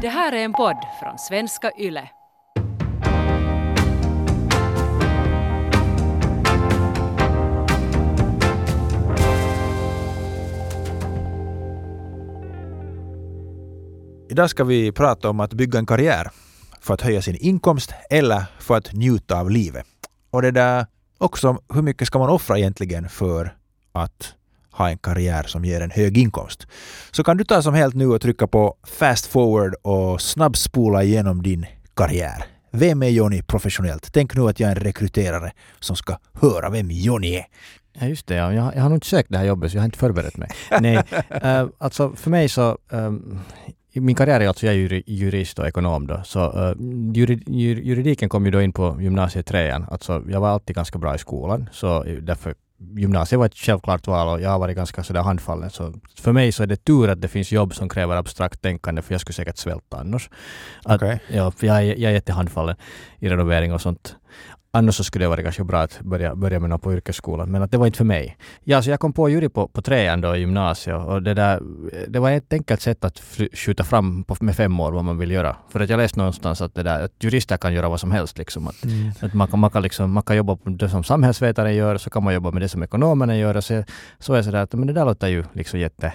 Det här är en podd från svenska YLE. Idag ska vi prata om att bygga en karriär för att höja sin inkomst eller för att njuta av livet. Och det där också, hur mycket ska man offra egentligen för att ha en karriär som ger en hög inkomst? Så kan du ta som helt nu och trycka på fast forward och snabbspola igenom din karriär. Vem är Johnny professionellt? Tänk nu att jag är en rekryterare som ska höra vem Johnny är. Ja, just det. Ja. Jag, jag har nog inte sökt det här jobbet så jag har inte förberett mig. Nej, uh, alltså för mig så um, min karriär är alltså jag är jurist och ekonom då, så uh, juridiken kom ju då in på gymnasiet trean. Alltså jag var alltid ganska bra i skolan, så därför gymnasiet var ett självklart val och jag har varit ganska sådär handfallen. Så för mig så är det tur att det finns jobb som kräver abstrakt tänkande för jag skulle säkert svälta annars. Att, okay. ja, jag, jag är jättehandfallen i renovering och sånt. Annars så skulle det vara ganska bra att börja, börja med något på yrkesskolan, men att det var inte för mig. Ja, så jag kom på jury på, på trean då i gymnasiet och det där, det var ett enkelt sätt att skjuta fram på, med fem år vad man vill göra. För att jag läste någonstans att, det där, att jurister kan göra vad som helst. Liksom. Att, mm. att man, kan, man, kan liksom, man kan jobba med det som samhällsvetaren gör, så kan man jobba med det som ekonomerna gör. Och så, så är det sådär att men det där låter ju liksom jätte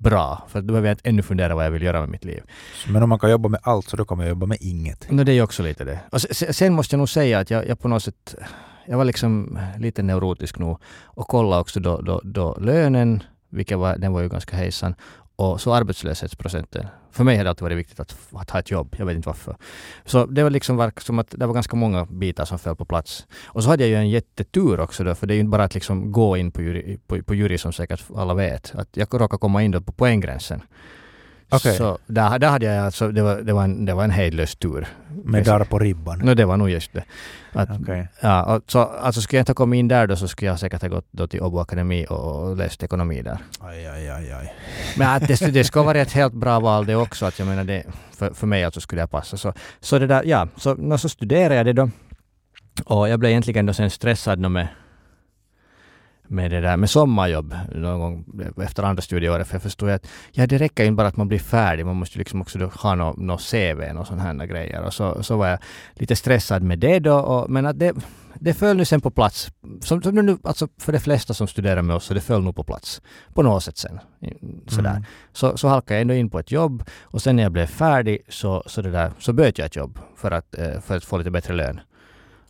bra. För då behöver jag inte ännu fundera vad jag vill göra med mitt liv. Men om man kan jobba med allt så då kan man jobba med inget. No, det är ju också lite det. Och sen måste jag nog säga att jag, jag på något sätt jag var liksom lite neurotisk nog och kollade också då, då, då lönen, vilket var, den var ju ganska hejsan, och så arbetslöshetsprocenten. För mig har det alltid varit viktigt att, att ha ett jobb. Jag vet inte varför. Så det var liksom som att det var ganska många bitar som föll på plats. Och så hade jag ju en jättetur också då, för det är ju inte bara att liksom gå in på jury, på, på jury som säkert alla vet. Att jag råkade komma in då på poänggränsen. Okay. Så där, där hade jag alltså, det var, det var en, det var en hejdlös tur. Med darr på ribban? No, det var nog just det. Att, okay. ja, och så, alltså skulle jag inte ha kommit in där då så skulle jag säkert ha gått då till Åbo Akademi och läst ekonomi där. Aj, aj, aj, aj. Men att det, det ska vara ett helt bra val det också. Att jag menar det, för, för mig alltså skulle det passa. Så, så det där, ja, så, så studerade jag det då. Och jag blev egentligen då sen stressad med med det där med sommarjobb någon gång efter andra studieåret. För jag förstod att ja, det räcker inte bara att man blir färdig, man måste liksom också ha något no CV och sådana här grejer. Och så, så var jag lite stressad med det då. Och, men att det, det föll nu sen på plats. Som, som nu, alltså för de flesta som studerar med oss, så det föll nog på plats. På något sätt sen. Sådär. Mm. Så, så halkade jag ändå in på ett jobb och sen när jag blev färdig så, så, det där, så böt jag ett jobb för att, eh, för att få lite bättre lön.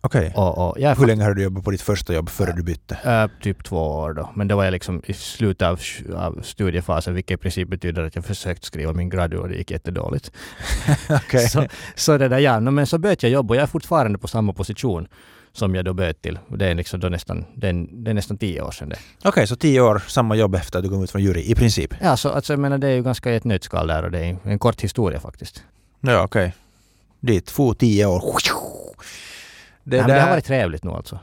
Okej. Okay. Hur länge har du jobbat på ditt första jobb före du bytte? Äh, typ två år då. Men då var jag liksom i slutet av, av studiefasen, vilket i princip betyder att jag försökt skriva min gradu och det gick jättedåligt. okay. så, så det där, ja. No, men så böt jag jobb och jag är fortfarande på samma position som jag då böt till. Det är, liksom då nästan, det är, det är nästan tio år sedan det. Okej, okay, så tio år, samma jobb efter att du kom ut från jury, i princip? Ja, så alltså, jag menar det är ju ganska ett nötskal där och det är en kort historia faktiskt. Ja, okej. Okay. Dit, två tio år. Det, Nej, där... det har varit trevligt nu alltså.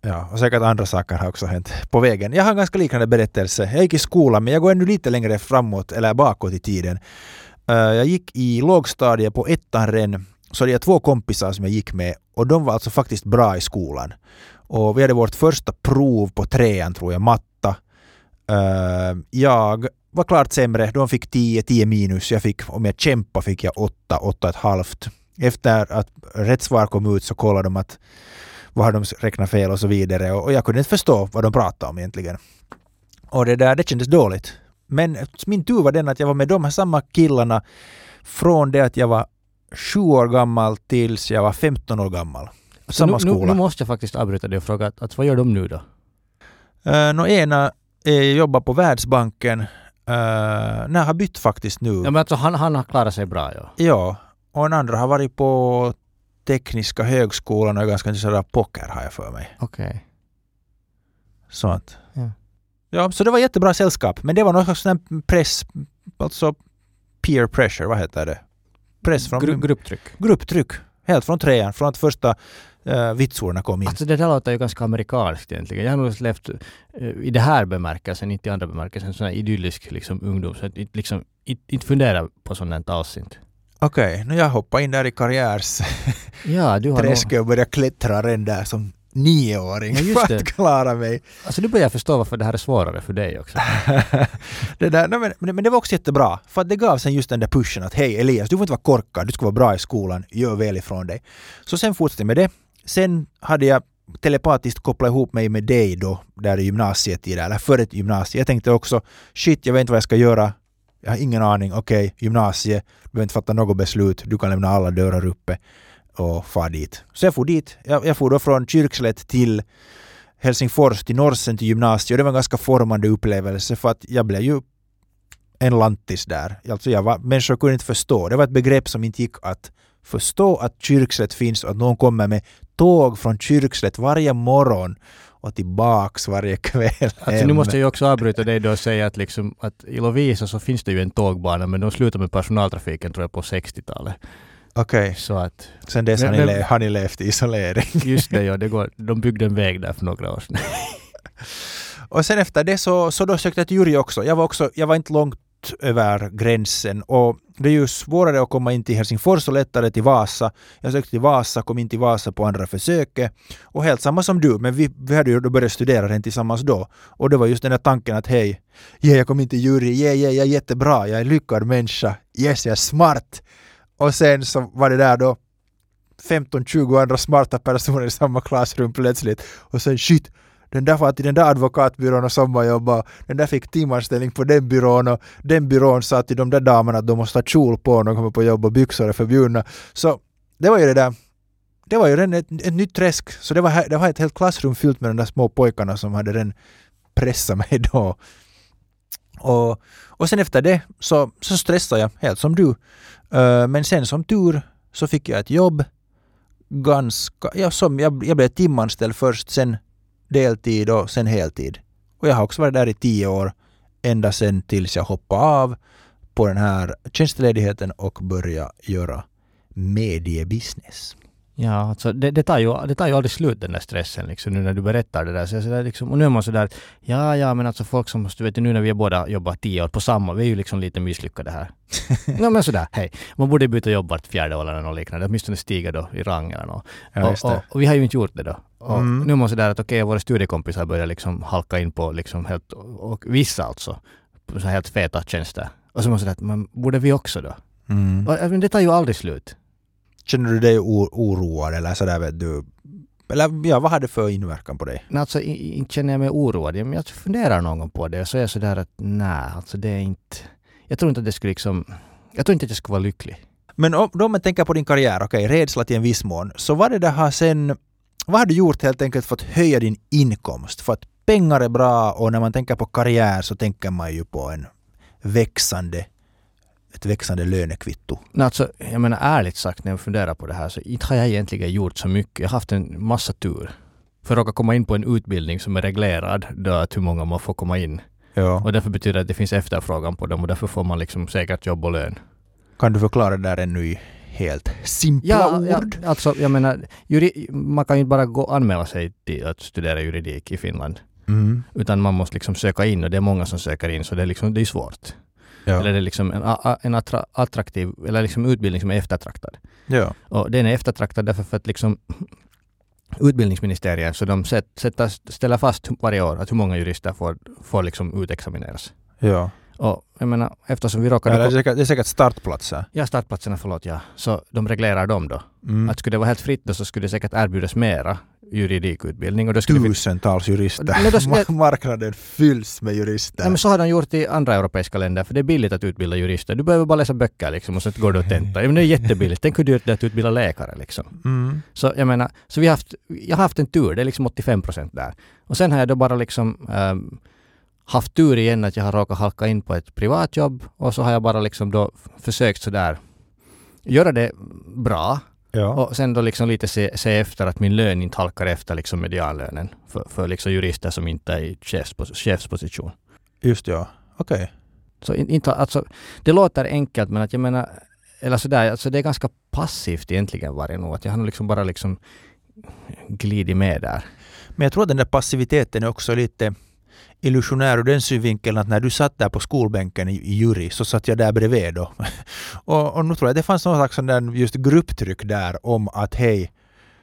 Ja, och säkert andra saker har också hänt på vägen. Jag har en ganska liknande berättelse. Jag gick i skolan, men jag går ännu lite längre framåt, eller bakåt i tiden. Uh, jag gick i lågstadiet på ettan redan, så hade jag två kompisar som jag gick med och de var alltså faktiskt bra i skolan. Och vi hade vårt första prov på trean, tror jag, matta. Uh, jag var klart sämre, de fick 10, 10 minus. Jag fick, om jag kämpade fick jag 8, 8,5 efter att rätt svar kom ut så kollade de att vad har de räknat fel och så vidare och, jag kunde inte förstå vad de pratade om egentligen. Och det där, det kändes dåligt. Men min tur var den att jag var med de här samma killarna från det att jag var sju år gammal tills jag var 15 år gammal. Samma nu, skola. Nu, nu, måste jag faktiskt avbryta dig och fråga att, att vad gör de nu då? Uh, no, ena är, jobbar på Världsbanken. Uh, nej, har bytt faktiskt nu. Ja, men alltså, han, han har klarat sig bra ja. Ja, och en andra har varit på Tekniska högskolan och är ganska intresserad av poker har jag för mig. Okej. Okay. Sånt. Ja. ja, så det var jättebra sällskap. Men det var någon slags press, alltså peer pressure, vad heter det? Press från... Gru grupptryck. Grupptryck. Helt från trean, från att första uh, vitsorna kom in. Alltså det där låter ju ganska amerikanskt egentligen. Jag har nog levt uh, i det här bemärkelsen, inte i andra bemärkelsen, sån här idyllisk liksom, ungdom. Så att liksom, inte fundera på sånt alls inte. Okej, okay, nu jag hoppar in där i karriärs ja, och börjar klättra redan där som nioåring Ja, för att klara mig. Alltså nu börjar jag förstå varför det här är svårare för dig också. det där, nej, men, men, det var också jättebra, för att det gav sen just den där pushen att hej Elias, du får inte vara korkad, du ska vara bra i skolan, gör väl ifrån dig. Så sen fortsatte jag med det. Sen hade jag telepatiskt kopplat ihop mig med dig då, där i gymnasietiden, eller före gymnasiet. Jag tänkte också, shit, jag vet inte vad jag ska göra. Jag har ingen aning, okej, gymnasiet, du behöver inte fatta något beslut, du kan lämna alla dörrar uppe och fara dit. Så jag for dit. Jag, jag for då från Kyrkslätt till Helsingfors, till Norsen, till gymnasiet och det var en ganska formande upplevelse för att jag blev ju en lantis där. Alltså jag var, människor kunde inte förstå. Det var ett begrepp som inte gick att förstå att Kyrkslätt finns och att någon kommer med tåg från Kyrkslätt varje morgon och tillbaks varje kväll Alltså nu måste jag ju också avbryta dig då och säga att liksom att i Lovisa så finns det ju en tågbana men de slutade med personaltrafiken tror jag på 60-talet. Okej, Så att sen dess har ni, le- har ni levt i isolering. just det, ja, det går, de byggde en väg där för några år sedan. Och sen efter det så, så då sökte jag till jury också. Jag var, också. jag var inte långt över gränsen och det är ju svårare att komma in till Helsingfors och lättare till Vasa. Jag sökte till Vasa, kom in till Vasa på andra försöket och helt samma som du, men vi, vi hade ju då börjat studera den tillsammans då. Och det var just den där tanken att hej, yeah, jag kom in till jury, yeah, yeah, jag är jättebra, jag är en lyckad människa, yes, jag är smart. Och sen så var det där då 15-20 andra smarta personer i samma klassrum plötsligt och sen shit, den där var till den där advokatbyrån och sommarjobba. Den där fick timanställning på den byrån och den byrån sa till de där damerna att de måste ha kjol på när de kommer på jobb och byxor är förbjudna. Så det var ju det där. Det var ju redan ett, ett nytt träsk. Så det var, här- det var ett helt klassrum fyllt med de där små pojkarna som hade redan pressat mig då. Och, och sen efter det så, så stressade jag helt som du. Eh, men sen som tur så fick jag ett jobb. Ganska, ja, som, jag, jag blev timanställd först, sen deltid och sen heltid. Och jag har också varit där i tio år, ända sen tills jag hoppade av på den här tjänstledigheten och började göra mediebusiness. Ja, alltså det, det, tar ju, det tar ju aldrig slut den där stressen liksom nu när du berättar det där. Så så där liksom, och nu är man sådär, ja, ja, men alltså folk som, du vet nu när vi båda jobbar tio år på samma, vi är ju liksom lite misslyckade här. no, men sådär, hej, man borde byta jobb vart fjärde år eller något liknande, åtminstone stiga då i rang eller något. Ja, och, och, och vi har ju inte gjort det då. Och Mm. nu är man sådär att okej, våra studiekompisar börjar liksom halka in på liksom helt, och vissa alltså, på så helt feta tjänster. Och så är man sådär men borde vi också då? Mm. Och, men det tar ju aldrig slut. Känner du dig oroad eller sådär vet du? Eller ja, vad har det för inverkan på dig? Nej, alltså inte känner jag mig oroad. Men jag funderar någon gång på det och så är jag sådär att nej, alltså det är inte... Jag tror inte att det skulle liksom... Jag tror inte att jag skulle vara lycklig. Men om, då man tänker på din karriär, okej, rädsla till en viss mån. Så vad är det har sen... Vad har du gjort helt enkelt för att höja din inkomst? För att pengar är bra och när man tänker på karriär så tänker man ju på en växande ett växande lönekvitto. Nej, alltså, jag menar ärligt sagt när jag funderar på det här så inte har jag egentligen gjort så mycket. Jag har haft en massa tur. För att råka komma in på en utbildning som är reglerad, då att hur många man får komma in. Ja. Och därför betyder det att det finns efterfrågan på dem och därför får man liksom säkert jobb och lön. Kan du förklara det där ännu i helt simpla Ja, ja, ord? alltså jag menar, juri, man kan ju inte bara gå anmäla sig till att studera juridik i Finland. Mm. Utan man måste liksom söka in och det är många som söker in så det är liksom, det är svårt. Ja. Eller det är liksom en, en attra, attraktiv, eller liksom utbildning som är eftertraktad. ja. Och den är eftertraktad därför för att liksom utbildningsministeriet, så de sätt, sätter, ställer fast varje år att hur många jurister får, får liksom utexamineras. ja. Och jag menar, eftersom vi råkade... Ja, det, är säkert, det är säkert startplatser. Ja, startplatserna, förlåt, ja. Så de reglerar dem då. Mm. Att skulle det vara helt fritt då så skulle det säkert erbjudas mera juridikutbildning och då vi... Tusentals jurister. Men då skulle- Ma- Marknaden fylls med jurister. Ja, men så har de gjort i andra europeiska länder, för det är billigt att utbilda jurister. Du behöver bara läsa böcker liksom och så går du och tentar. Men det är jättebilligt. Tänk hur dyrt det är att utbilda läkare liksom. mm. Så jag menar, så vi har haft, jag har haft en tur, det är liksom 85 procent där. Och sen har jag då bara liksom ehm, haft tur igen att jag har råkat halka in på ett privatjobb och så har jag bara liksom då försökt sådär göra det bra Ja. och sen då liksom lite se, se efter att min lön inte halkar efter liksom medianlönen för, för liksom jurister som inte är i chefspos- chefsposition. Just ja. Okej. Så in, inte, alltså, det låter enkelt men att jag menar, eller sådär, alltså det är ganska passivt egentligen varje nog. Att jag har nog liksom bara liksom glidit med där. Men jag tror att den där passiviteten är också lite illusionär ur den synvinkeln att när du satt där på skolbänken i, i jury så satt jag där bredvid då. och, och nu tror jag att det fanns någon slags sån där just grupptryck där om att hej,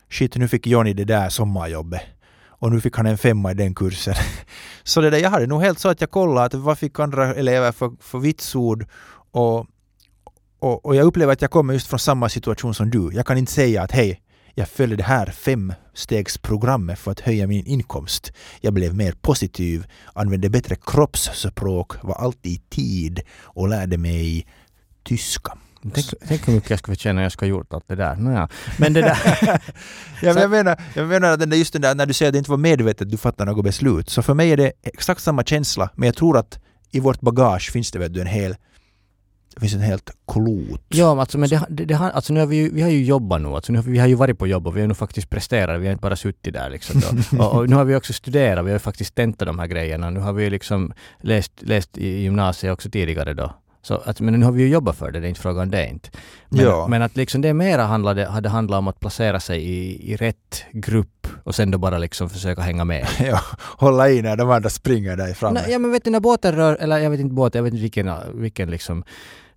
shit nu fick Johnny det där sommarjobbet och nu fick han en femma i den kursen. Så det där, jag hade nog helt så att jag kollade att vad fick andra elever för, för vitsord och, och, och jag upplever att jag kommer just från samma situation som du. Jag kan inte säga att hej, jag följde det här femstegsprogrammet för att höja min inkomst. Jag blev mer positiv, använde bättre kroppsspråk, var alltid i tid och lärde mig tyska. Tänk, tänk hur mycket jag skulle förtjäna om jag skulle ha gjort allt det där. Naja. Men det där... ja, men jag, menar, jag menar att den där, just den där när du säger att det inte var medvetet du fattar något beslut. Så för mig är det exakt samma känsla, men jag tror att i vårt bagage finns det vet du, en hel det finns en helt klot. Ja, alltså, men det, det, det, alltså, nu har vi, ju, vi har ju jobbat nu. Alltså, nu har vi, vi har ju varit på jobb och vi har nu faktiskt presterat. Vi har inte bara suttit där liksom. och, och, nu har vi också studerat. Vi har faktiskt tentat de här grejerna. Nu har vi liksom läst, läst i gymnasiet också tidigare då. Så att, men nu har vi ju jobbat för det, det är inte frågan det inte. Men, Ja. men att liksom det mera handlade, hade handlat om att placera sig i, i rätt grupp och sen då bara liksom försöka hänga med. ja, hålla i när de andra springer där framme. Nej, ja men vet du när båten rör, eller jag vet inte båten, jag vet inte vilken, vilken liksom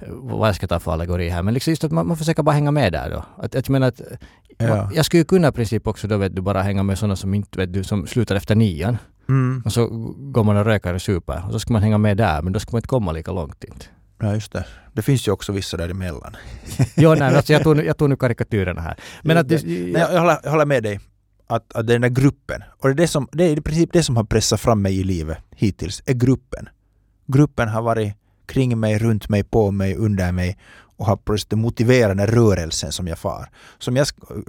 vad jag ska ta för allegori här, men liksom just att man, man försöker bara hänga med där då. Att, att jag menar att Ja. man, jag skulle ju kunna i princip också då vet du bara hänga med sådana som inte vet du, som slutar efter nian. Mm. Och så går man och röker och super och så ska man hänga med där, men då ska man inte komma lika långt inte. Ja, just det. Det finns ju också vissa däremellan. Jo, nej, alltså jag tog, jag tog nu karikatyrerna här. Men att det, Nej, jag, jag, håller, jag håller med dig. Att, att den där gruppen, och det är, det, som, det är i princip det som har pressat fram mig i livet hittills, är gruppen. Gruppen har varit kring mig, runt mig, på mig, under mig och har plötsligt den motiverande rörelsen som jag far. Som jag,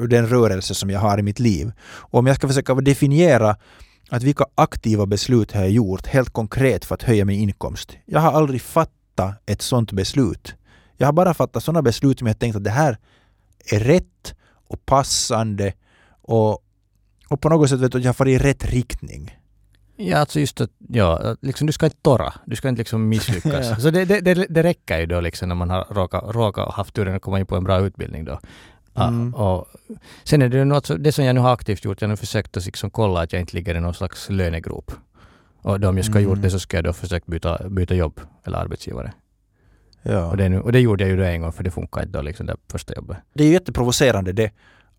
den rörelse som jag har i mitt liv. Och om jag ska försöka definiera att vilka aktiva beslut har jag gjort helt konkret för att höja min inkomst. Jag har aldrig fattat ett sådant beslut. Jag har bara fattat sådana beslut som jag tänkt att det här är rätt och passande och, och på något sätt vet du, att jag har farit i rätt riktning. Ja, alltså just att, ja, liksom du ska inte torra. Du ska inte liksom misslyckas. Ja. Så det, det, det, det räcker ju då liksom när man har råkat, råkat haft turen att komma in på en bra utbildning då. Ja, Mm. och sen är det något, det som jag nu har aktivt gjort, jag har nu försökt att liksom kolla att jag inte ligger i någon slags lönegrop. Och då om jag ska ha gjort Mm. det så ska jag då försöka byta, byta jobb eller arbetsgivare. Ja. Och, det nu, och det gjorde jag ju då en gång för det funkar inte då liksom det första jobbet. Det är jätteprovocerande det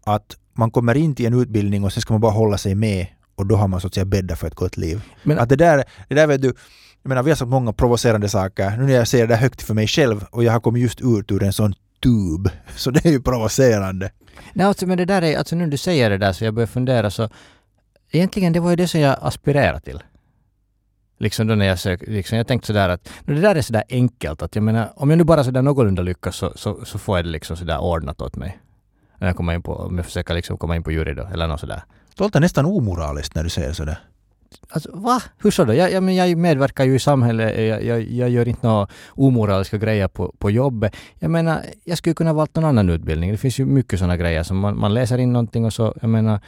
att man kommer in till en utbildning och sen ska man bara hålla sig med och då har man så att säga bäddat för ett gott liv. Men- att det där, det där vet du, jag menar vi har sagt många provocerande saker. Nu när jag säger det högt för mig själv och jag har kommit just ut ur en sån tub. Så det är ju provocerande. Nej, alltså, men det där är, alltså nu när du säger det där så jag börjar fundera så egentligen det var ju det som jag aspirerade till. Liksom då när jag sökte, liksom jag tänkte sådär att det där är sådär enkelt att jag menar om jag nu bara sådär någorlunda lyckas så, så, så får jag det liksom sådär ordnat åt mig. När jag kommer in på, om jag försöker liksom komma in på jury då eller något sådär. Det låter nästan omoraliskt när du säger sådär. Alltså va? Hur så då? Jag, jag, jag medverkar ju i samhället, jag, jag, jag gör inte några omoraliska grejer på, på jobbet. Jag menar, jag skulle kunna valt någon annan utbildning. Det finns ju mycket sådana grejer som man, man läser in någonting och så, jag menar,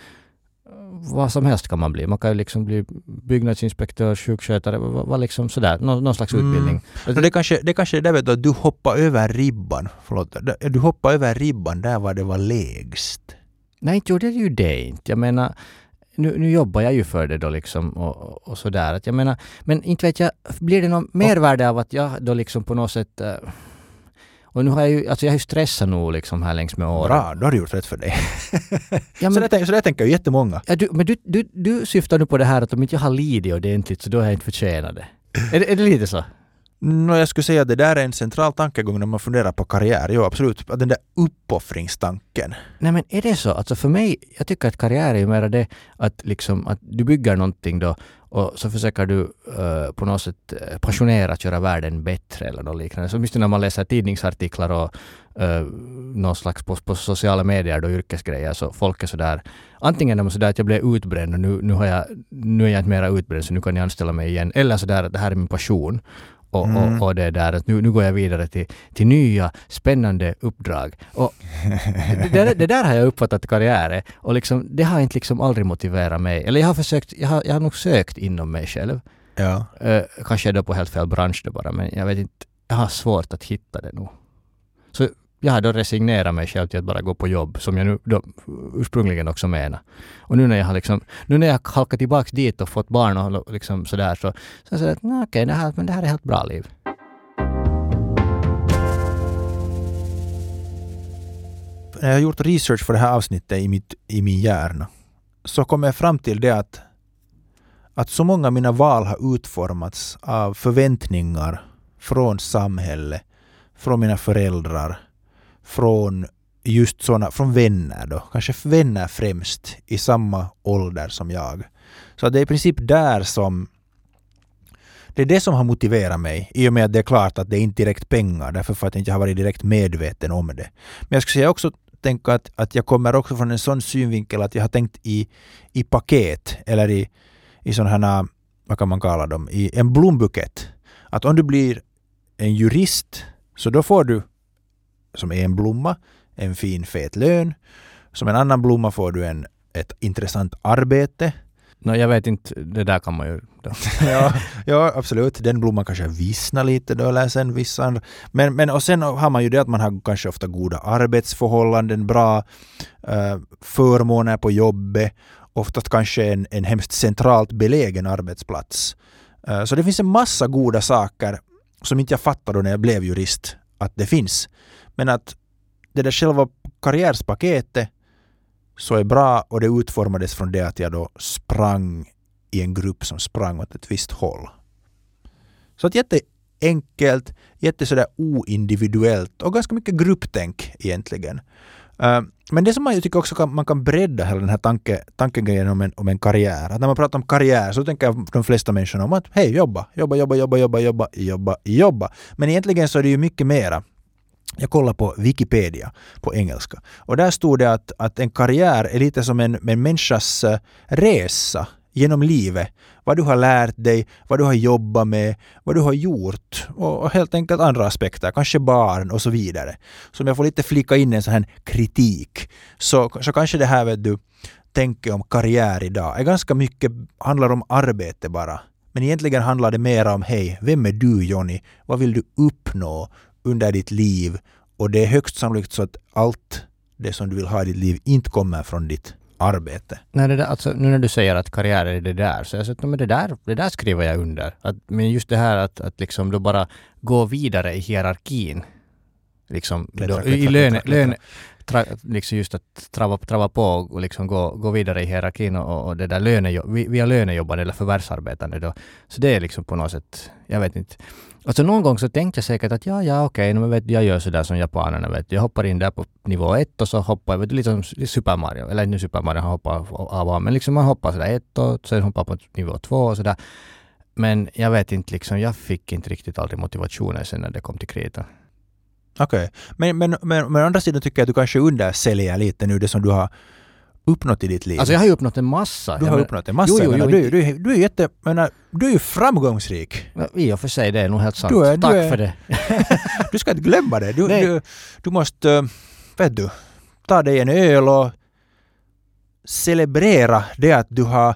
vad som helst kan man bli. Man kan ju liksom bli byggnadsinspektör, sjukskötare, vad, vad liksom sådär, Nå, någon slags Mm. utbildning. Så det kanske det kanske är där vet du, att du hoppar över ribban. Förlåt. Du hoppar över ribban där var det var lägst. Nej, inte gjorde jag ju det inte. Jag menar, nu, nu jobbar jag ju för det då liksom och, och, sådär. Att jag menar, men inte vet jag, blir det någon mervärde av att jag då liksom på något sätt eh, och nu har jag ju, alltså jag har ju stressat nog liksom här längs med åren. Bra, då har du gjort rätt för dig. Ja, så, men, det, tänker- så det tänker ju jättemånga. ja, du, men du, du, du syftar nu på det här att om inte jag har lidit ordentligt så då har jag inte förtjänat det. Är, det- är det lite så? No, jag skulle säga att det där är en central tankegång när man funderar på karriär. Jo, absolut. Den där uppoffringstanken. Nej men är det så? Alltså för mig, jag tycker att karriär är ju mera det att liksom att du bygger någonting då och så försöker du uh, på något sätt eh, passionerat göra världen bättre eller något liknande. Så åtminstone när man läser tidningsartiklar och uh, någon slags på, på sociala medier då yrkesgrejer så folk är sådär antingen är man sådär att jag blev utbränd och nu, nu, har jag, nu är jag inte mera utbränd så nu kan jag anställa mig igen. Eller sådär att det här är min passion. Och, Mm. och, och det där att nu, nu går jag vidare till, till nya spännande uppdrag. Och det, det, det där har jag uppfattat karriär är. Och liksom, det har inte liksom aldrig motiverat mig. Eller jag har försökt, jag har, jag har nog sökt inom mig själv. Ja. Eh, kanske är det på helt fel bransch då bara, men jag vet inte. Jag har svårt att hitta det nog. Så jag har då resignerat mig själv till att bara gå på jobb, som jag nu då ursprungligen också menar. Och nu när jag har liksom, nu när jag halkat tillbaks dit och fått barn och liksom sådär så, så jag det att okej, det, här, men det här är helt bra liv. när jag har gjort research för det här avsnittet i, mitt, i min hjärna, så kom jag fram till det att, att så många av mina val har utformats av förväntningar från samhället, från mina föräldrar, från just såna, från vänner då, kanske vänner främst i samma ålder som jag. Så det är i princip där som det är det som har motiverat mig i och med att det är klart att det är inte direkt pengar därför för att jag inte har varit direkt medveten om det. Men jag skulle säga också tänka att, att jag kommer också från en sån synvinkel att jag har tänkt i, i paket eller i, i sådana här, vad kan man kalla dem, i en blombukett. Att om du blir en jurist så då får du som är en blomma en fin fet lön. Som en annan blomma får du en, ett intressant arbete. No, jag vet inte, det där kan man ju... ja, ja, absolut. Den blomman kanske vissnar lite då eller sen vissa Men, men och sen har man ju det att man har kanske ofta goda arbetsförhållanden, bra uh, förmåner på jobbet, oftast kanske en, en hemskt centralt belägen arbetsplats. Uh, så det finns en massa goda saker som inte jag fattade när jag blev jurist att det finns. Men att det där själva karriärspaketet så är bra och det utformades från det att jag då sprang i en grupp som sprang åt ett visst håll. Så att jätteenkelt, jätte sådär oindividuellt och ganska mycket grupptänk egentligen. Eh, men det som man ju tycker också kan, man kan bredda hela den här tanke, tankegrejen om en, om en karriär. Att när man pratar om karriär så tänker de flesta människorna om att hej, jobba, jobba, jobba, jobba, jobba, jobba, jobba, jobba. Men egentligen så är det ju mycket mera. Jag kollade på Wikipedia på engelska och där stod det att, att en karriär är lite som en, en människas eh, resa genom livet. Vad du har lärt dig, vad du har jobbat med, vad du har gjort och helt enkelt andra aspekter, kanske barn och så vidare. Så om jag får lite flika in en sån här kritik så, så kanske det här vet du, tänker om karriär idag är ganska mycket, handlar om arbete bara. Men egentligen handlar det mer om hej, vem är du Jonny? Vad vill du uppnå? Under ditt liv och det är högst sannolikt så att allt det som du vill ha i ditt liv inte kommer från ditt arbete. Nej, det där, alltså, nu när du säger att karriär är det där, så jag säger att det där, det där skriver jag under. Att, men just det här att, att liksom då bara gå vidare i hierarkin. Liksom, Klättra, då, klättra, i löne, klättra, löne, tra, liksom just att trava, trava på och liksom gå, gå vidare i hierarkin och, och det där lönejobb, via lönejobbande eller förvärvsarbetande då. Så det är liksom på något sätt, jag vet inte. Alltså någon gång så tänkte jag säkert att ja, ja okej, okay, vet, jag gör sådär som japanerna vet. Jag hoppar in där på nivå ett och så hoppar jag, vet, lite som Super Mario, eller inte Super Mario, han hoppar av och men liksom man hoppar sådär ett och sen hoppar på nivå två och sådär. Men jag vet inte, liksom, jag fick inte riktigt aldrig motivationen sen när det kom till kritan. Okej, okay. men, men, men, men å andra sidan tycker jag att du kanske undersäljer lite nu det som du har uppnått i ditt liv? Alltså jag har ju uppnått en massa. Du har men, uppnått en massa. Jo, jo, jo, du, du, du, är jätte... Menar, du är ju framgångsrik. I och för sig, det är nog helt sant. Du är, Tack är, för det. du ska inte glömma det. Du, du, du måste, vet du, ta dig en öl och celebrera det att du har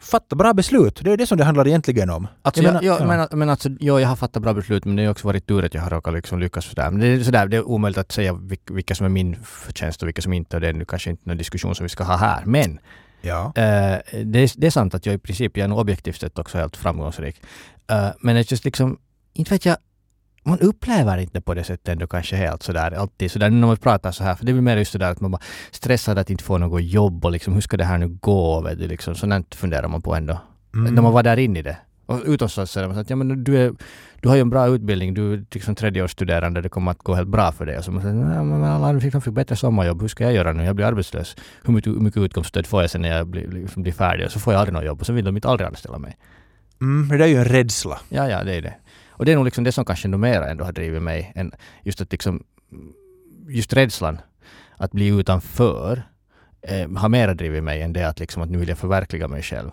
fatta bra beslut. Det är det som det handlar egentligen om. Alltså, jag, jag, jag, men, men alltså, jo, jag har fattat bra beslut men det har också varit tur att jag har råkat liksom lyckas sådär. Men det är, sådär, det är omöjligt att säga vilka som är min förtjänst och vilka som inte och det är nu kanske inte någon diskussion som vi ska ha här. Men ja. Uh, det, är, det är sant att jag i princip, jag är nog objektivt sett också helt framgångsrik. Uh, men det är just liksom, inte vet jag, man upplever inte på det sättet ändå kanske helt sådär alltid sådär när man pratar så här. För det blir mer just sådär att man bara stressad att inte få något jobb och liksom hur ska det här nu gå? Vet du, liksom, sådant funderar man på ändå. Mm. När man var där inne i det. Och utom så säger man att ja, men du, är, du har ju en bra utbildning, du är liksom tredjeårsstuderande, det kommer att gå helt bra för dig. Och så man säger, ja, men alla fick, fick bättre sommarjobb, hur ska jag göra nu? Jag blir arbetslös. Hur mycket, hur mycket utkomststöd får jag sen när jag blir, liksom blir färdig? Och så får jag aldrig något jobb och så vill de inte aldrig anställa mig. Mm, det är ju en rädsla. Ja, ja, det är det. Och det är nog liksom det som kanske ändå ändå har drivit mig. Än just att liksom, just rädslan att bli utanför eh, har mera drivit mig än det att liksom att nu vill jag förverkliga mig själv.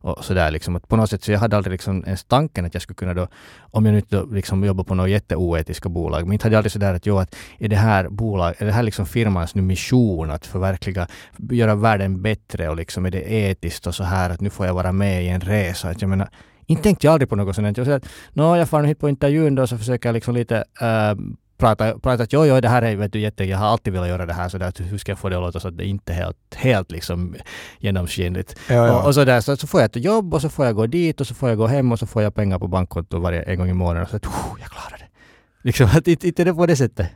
Och sådär liksom att på något sätt så jag hade aldrig liksom ens tanken att jag skulle kunna då, om jag nu inte liksom jobbar på något jätteoetiska bolag, men inte hade jag aldrig sådär att jo, att är det här bolag, är det här liksom firmans nu mission att förverkliga, göra världen bättre och liksom är det etiskt och så här att nu får jag vara med i en resa. Att jag menar, inte tänkte jag aldrig på något sånt. Jag sa att Nå, jag får hit på intervjun då så försöker jag liksom lite äh, prata, prata att jo, jo, det här är vet du, jätte, jag har alltid velat göra det här så där, hur ska jag få det att låta så att det inte är helt, helt liksom genomskinligt. Ja, ja. Och, och, så där, så, så får jag ett jobb och så får jag gå dit och så får jag gå hem och så får jag pengar på bankkontot varje en gång i månaden och så att jag klarar det. Liksom att inte, det på det sättet.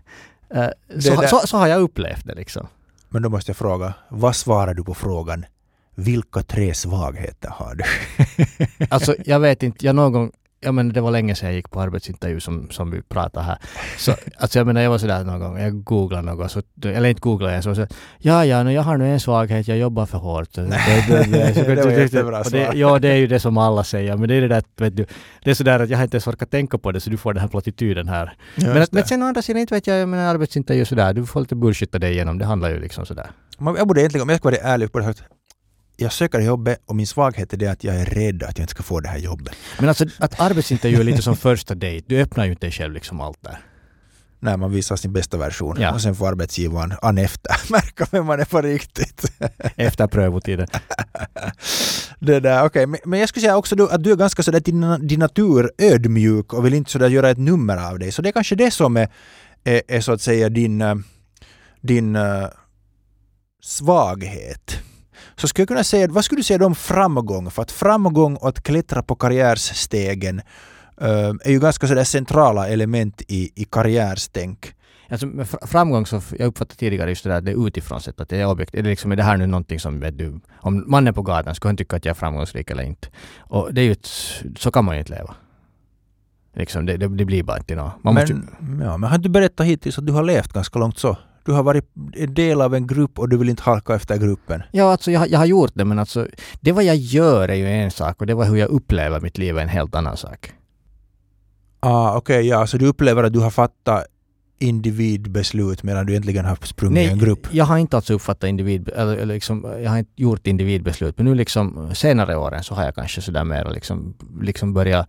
Eh, Det så, så, så har jag upplevt det liksom. Men då måste jag fråga, vad svarar du på frågan? Vilka tre svagheter har du? Alltså jag vet inte, jag någon gång, jag menar det var länge sedan jag gick på arbetsintervju som, som vi pratar här. Så alltså jag menar jag var sådär någon gång, jag googlade något, så, eller inte googlade jag, så, så ja ja, no, jag har nu en svaghet, jag jobbar för hårt. Det, det, det, Det var jättebra svar. det, Ja, det är ju det som alla säger, men det är det där, att, vet du, det är sådär att jag har inte ens orkat tänka på det, så du får den här plattityden här. Men, att, men sen å andra sidan, inte vet jag, jag menar arbetsintervju sådär, du får lite bullshitta dig igenom, det handlar ju liksom sådär. Man- Jag borde egentligen, om jag ska vara ärlig, borde jag sagt jag söker jobbet och min svaghet är det att jag är rädd att jag inte ska få det här jobbet. Men alltså att arbetsintervju är lite som första dejt, du öppnar ju inte dig själv liksom allt där. När man visar sin bästa version. Ja. Och sen får arbetsgivaren an efter märka vem man är på riktigt. Efter prövotiden. det där, okej. Men, men jag skulle säga också att du är ganska sådär till din, din natur ödmjuk och vill inte sådär göra ett nummer av dig. Så det är kanske det som är, är, är så att säga din, eh, din eh, svaghet. Så skulle jag kunna säga, vad skulle du säga om framgång? För att framgång och att klättra på karriärstegen eh, är ju ganska sådär centrala element i, i karriärstänk. Alltså framgång så, jag uppfattade tidigare just det där att det är utifrån sett, att det är objekt. Är det liksom, är det här nu någonting som, vet du, om mannen på gatan, skulle han tycka att jag är framgångsrik eller inte? Och det är ju ett, så kan man ju inte leva. Liksom, det, det, det blir bara inte något. Man måste, men, ja, men har du berättat hittills att du har levt ganska långt så? Du har varit en del av en grupp och du vill inte halka efter gruppen. Ja, alltså jag, har- jag har gjort det, men alltså det vad jag gör är ju en sak och det var hur jag upplever mitt liv är en helt annan sak. Ah, Okej, ja, så du upplever att du har fattat individbeslut medan du egentligen har sprungit i en grupp? jag har inte alltså uppfattat individ, eller liksom, jag har inte gjort individbeslut, men nu liksom senare åren så har jag kanske sådär mer liksom, liksom börjat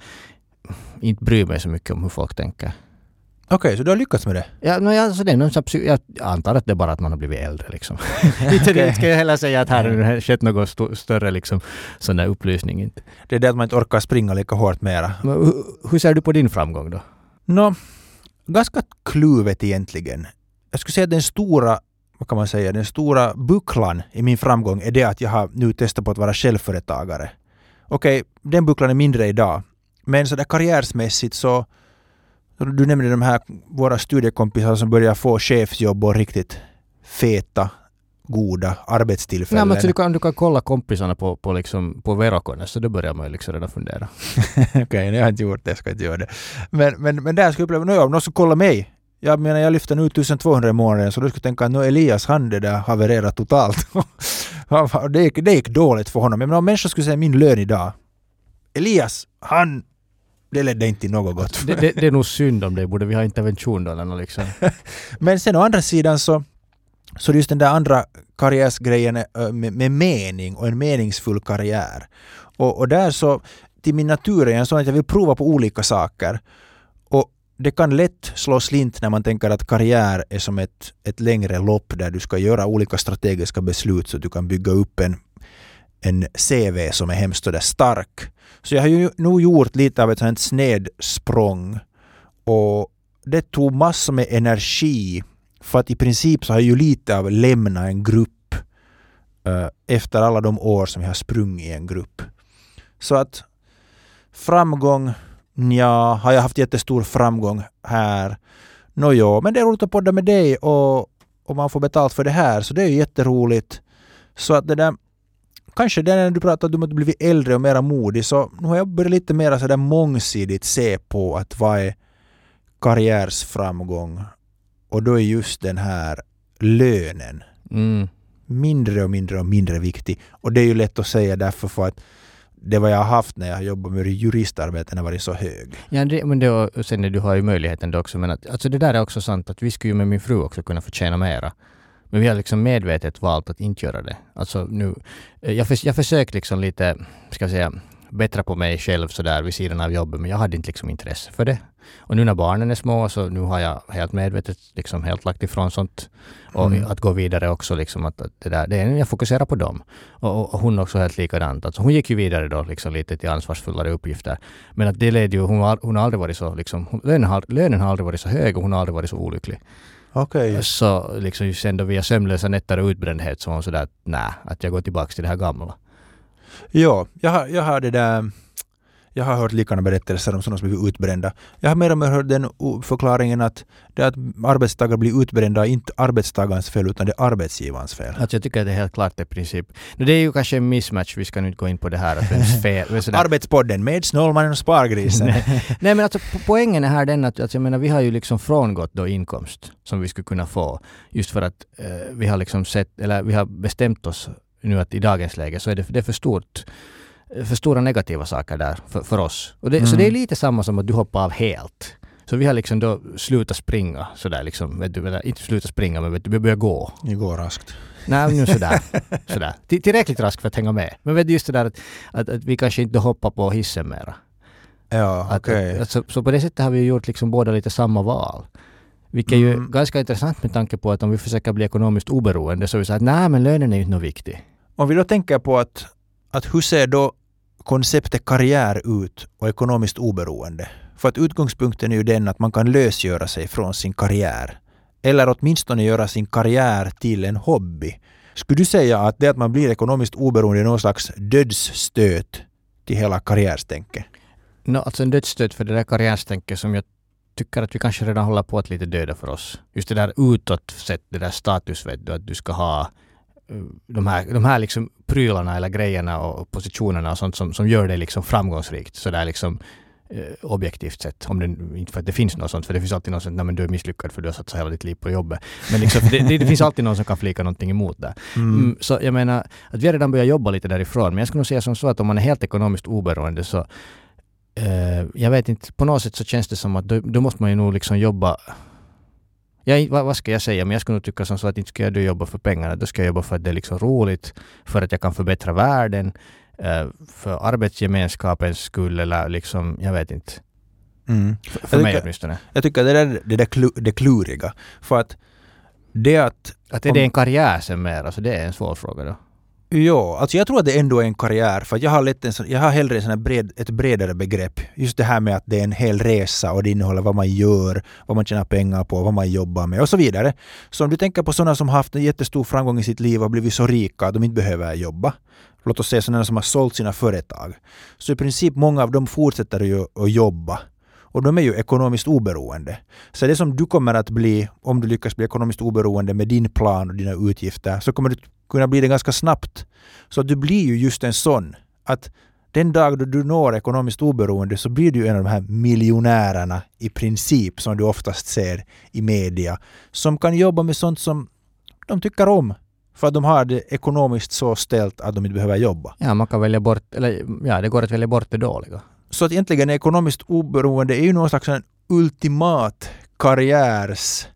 inte bry mig så mycket om hur folk tänker. Okej, så du har lyckats med det? Ja, no, alltså det är någon psy- jag antar att det är bara att man har blivit äldre liksom. inte det ska jag heller säga att här har skett något sto- större liksom sån där upplysning inte. Det är det att man inte orkar springa lika hårt mera. Men, hur, hur ser du på din framgång då? Nå, ganska kluvet egentligen. Jag skulle säga att den stora, vad kan man säga, den stora bucklan i min framgång är det att jag har nu testat på att vara självföretagare. Okej, den bucklan är mindre idag. Men sådär karriärsmässigt så, du nämnde de här våra studiekompisar som börjar få chefsjobb och riktigt feta, goda arbetstillfällen. Nej, men alltså, du, kan, du kan kolla kompisarna på, på, liksom, på Verokone, så då börjar man ju liksom redan fundera. Okej, jag har inte gjort det, jag ska inte göra det. Men, men, men där skulle jag uppleva, om någon skulle kolla mig. Jag menar, jag lyfter nu 1200 i månaden, så då skulle jag tänka att nu Elias, han det där havererat totalt. Det, gick, det gick dåligt för honom. Men om människor skulle säga min lön idag. Elias, han... Det ledde inte till något gott. Det, det, det är nog synd om det, borde vi ha intervention då liksom. Men sen å andra sidan så, så just den där andra karriärsgrejen eh, med, med mening och en meningsfull karriär. Och, och där så, till min natur är jag sån att jag vill prova på olika saker. Och det kan lätt slå slint när man tänker att karriär är som ett, ett längre lopp där du ska göra olika strategiska beslut så att du kan bygga upp en, en CV som är hemskt sådär stark. Så jag har ju nog gjort lite av ett sånt snedsprång och det tog massor med energi för att i princip så har jag ju lite av lämnat en grupp eh, efter alla de år som jag har sprungit i en grupp. Så att framgång, ja, har jag haft jättestor framgång här? Nåjo, men det är roligt att podda med dig och, och man får betalt för det här så det är ju jätteroligt. Så att det där Kanske det när du pratade om att du blivit äldre och mera modig så nu har jag börjat lite mer sådär mångsidigt se på att vad är karriärsframgång och då är just den här lönen Mm. mindre och mindre och mindre viktig. Och det är ju lätt att säga därför för att det vad jag har haft när jag har jobbat med juristarbeten har varit så hög. Ja, det, men det, och sen du har ju möjligheten då också, men att, alltså det där är också sant att vi skulle ju med min fru också kunna förtjäna mera. Men vi har liksom medvetet valt att inte göra det. Alltså nu, eh, jag, förs, jag försökte liksom lite, ska jag säga, bättra på mig själv sådär vid sidan av jobbet, men jag hade inte liksom intresse för det. Och nu när barnen är små så nu har jag helt medvetet liksom helt lagt ifrån sånt. Och Mm. att gå vidare också liksom att, att det där, det är, jag fokuserar på dem. Och, och, och hon också helt likadant. Alltså hon gick ju vidare då liksom lite till ansvarsfullare uppgifter. Men att det ledde ju, hon har, hon har aldrig varit så liksom, hon- lönen har, lönen har aldrig varit så hög och hon har aldrig varit så olycklig. Okej. Så liksom sen då via sömnlösa nätter och utbrändhet så var hon sådär att nej, att jag går tillbaka till det här gamla. Ja, jag har, jag har det där Jag har hört liknande berättelser om sådana som blivit utbrända. Jag har mer och mer hört den förklaringen att det är att arbetstagare blir utbrända är inte arbetstagarens fel utan det är arbetsgivarens fel. Alltså jag tycker att det är helt klart i princip. Nu, det är ju kanske en mismatch, vi ska nu inte gå in på det här. Att vems fel. Arbetspodden med Snålmannen och Spargrisen. Nej men alltså po- poängen är här den att, att jag menar vi har ju liksom frångått då inkomst som vi skulle kunna få. Just för att eh, vi har liksom sett, eller vi har bestämt oss nu att i dagens läge så är det, det är för stort för stora negativa saker där för, för oss. Det, Så Mm. det är lite samma som att du hoppar av helt. Så vi har liksom då slutat springa sådär liksom, vet du, inte slutat springa men vet du, vi börjar gå. Ni går raskt. Nej, nu sådär. sådär. Till- Tillräckligt rask för att hänga med. Men vet du just det där att, att, att vi kanske inte hoppar på hissen mera. Ja, okej. att, så, så på det sättet har vi gjort liksom båda lite samma val. Vilket är ju Mm. ganska intressant med tanke på att om vi försöker bli ekonomiskt oberoende så är vi så att nej men lönen är ju inte något viktig. Om vi då tänker på att, att hur ser då konceptet karriär ut och ekonomiskt oberoende? För att utgångspunkten är ju den att man kan lösgöra sig från sin karriär. Eller åtminstone göra sin karriär till en hobby. Skulle du säga att det att man blir ekonomiskt oberoende är någon slags dödsstöt till hela karriärstänket? No, alltså en dödsstöt för det där karriärstänket som jag tycker att vi kanske redan håller på att lite döda för oss. Just det där utåt sett, det där status vet du, att du ska ha de här, de här liksom prylarna eller grejerna och positionerna och sånt som, som gör dig liksom framgångsrikt. Så där liksom eh, objektivt sett. Om det, inte för att det finns något sånt, för det finns alltid någon som nej men du är misslyckad för du har satsat hela ditt liv på jobbet. Men liksom, det, det, det finns alltid någon som kan flika någonting emot det. Mm, så jag menar, att vi har redan börjat jobba lite därifrån. Men jag skulle nog säga som så att om man är helt ekonomiskt oberoende så eh, jag vet inte, på något sätt så känns det som att då, då måste man ju nog liksom jobba jag, vad, vad ska jag säga, men jag skulle nog tycka som så att inte ska jag jobba för pengarna, då ska jag jobba för att det är liksom roligt, för att jag kan förbättra världen, eh, för arbetsgemenskapens skull eller liksom, jag vet inte. Mm. För, för Jag mig tycker- åtminstone. Jag tycker det är det, där klu, det kluriga. För att det att Att är det en karriär sen mer, alltså det är en svår fråga då. Ja, alltså jag tror att det ändå är en karriär för jag har, lätt en, jag har hellre en sån bred, ett bredare begrepp. Just det här med att det är en hel resa och det innehåller vad man gör, vad man tjänar pengar på, vad man jobbar med och så vidare. Så om du tänker på sådana som haft en jättestor framgång i sitt liv och blivit så rika att de inte behöver jobba. Låt oss säga sådana som har sålt sina företag. Så i princip många av dem fortsätter ju att jobba. Och de är ju ekonomiskt oberoende. Så det som du kommer att bli, om du lyckas bli ekonomiskt oberoende med din plan och dina utgifter, så kommer du kunna bli det ganska snabbt. Så du blir ju just en sån att den dag då du når ekonomiskt oberoende så blir du en av de här miljonärerna i princip som du oftast ser i media som kan jobba med sånt som de tycker om för att de har det ekonomiskt så ställt att de inte behöver jobba. Ja, man kan välja bort, eller ja, det går att välja bort det dåliga. Så att egentligen ekonomiskt oberoende är ju någon slags en ultimat karriärs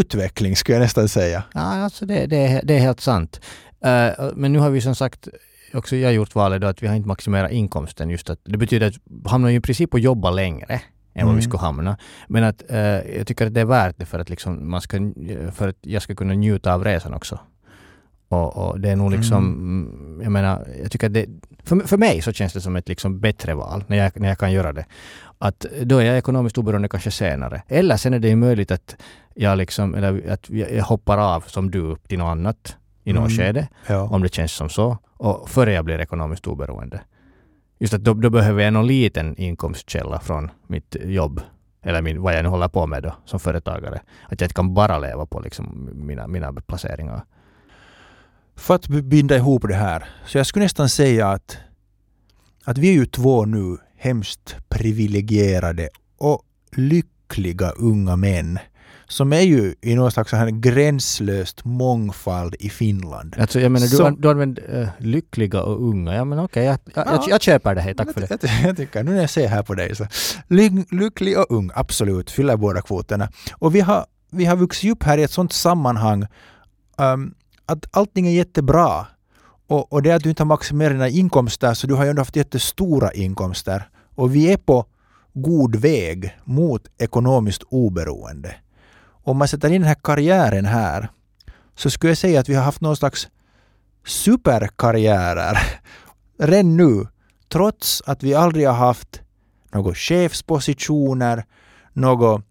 utveckling skulle jag nästan säga. Ja, alltså det, det, är, det är helt sant. Eh, men nu har vi som sagt också jag gjort valet då att vi har inte maximerat inkomsten. Just att det betyder att vi hamnar ju i princip att jobba längre än vad vi Mm. skulle hamna. Men att eh, jag tycker att det är värt det för att liksom man ska, för att jag ska kunna njuta av resan också. Och, och det är nog liksom, mm. jag menar, jag tycker att det, för, för mig så känns det som ett liksom bättre val när jag, när jag kan göra det. Att då är jag ekonomiskt oberoende kanske senare. Eller sen är det ju möjligt att jag liksom, eller att jag, hoppar av som du till något annat i något Mm. skede, Ja. om det känns som så, och före jag blir ekonomiskt oberoende. Just att då, då behöver jag någon liten inkomstkälla från mitt jobb, eller min, vad jag nu håller på med då, som företagare. Att jag inte kan bara leva på liksom mina, mina placeringar. För att binda ihop det här, så jag skulle nästan säga att, att vi är ju två nu hemskt privilegierade och lyckliga unga män som är ju i någon slags här gränslöst mångfald i Finland. Alltså jag menar, du, an- du använder uh, lyckliga och unga. Ja men okej, jag, jag, jag, Ja. jag köper det. Hej, tack för det. Jag, jag, jag tycker, nu när jag ser här på dig så, ly, lycklig och ung, absolut, fyller båda kvoterna. Och vi har, vi har vuxit upp här i ett sånt sammanhang um, att allting är jättebra. Och, och det att du inte har maximerat dina inkomster så du har ju ändå haft jättestora inkomster. Och vi är på god väg mot ekonomiskt oberoende. Om man sätter in den här karriären här så skulle jag säga att vi har haft någon slags superkarriärer redan nu trots att vi aldrig har haft några chefspositioner, några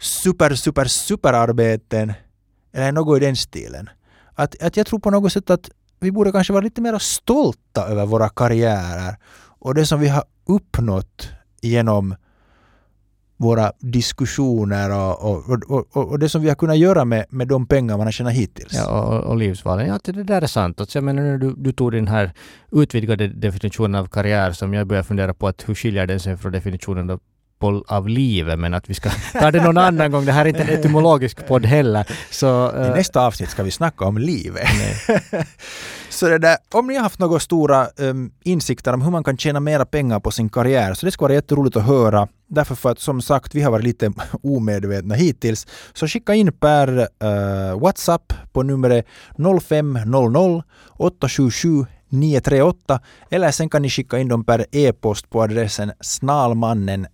super, super, superarbeten eller något i den stilen. Att, att jag tror på något sätt att vi borde kanske vara lite mer stolta över våra karriärer och det som vi har uppnått genom våra diskussioner och, och, och, och, det som vi har kunnat göra med, med de pengar man har tjänat hittills. Ja, och, och livsvalen. Ja, det där är sant. Alltså, jag menar, du, du tog den här utvidgade definitionen av karriär som jag börjar fundera på att hur skiljer den sig från definitionen av av livet, men att vi ska ta det någon annan gång. Det här är inte en etymologisk podd heller. Så, uh, I nästa avsnitt ska vi snacka om livet. så det där, om ni har haft några stora um, insikter om hur man kan tjäna mera pengar på sin karriär, så det skulle vara jätteroligt att höra. Därför för att som sagt, vi har varit lite omedvetna hittills. Så skicka in per uh, WhatsApp på numret 0500 877 938 eller sen kan ni skicka in dem per e-post på adressen snalmannen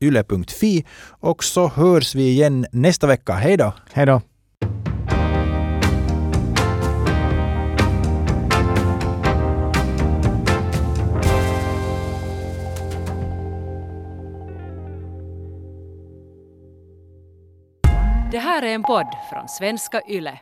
yle.fi och så hörs vi igen nästa vecka. Hej då! Hej då! Det här är en podd från svenska YLE.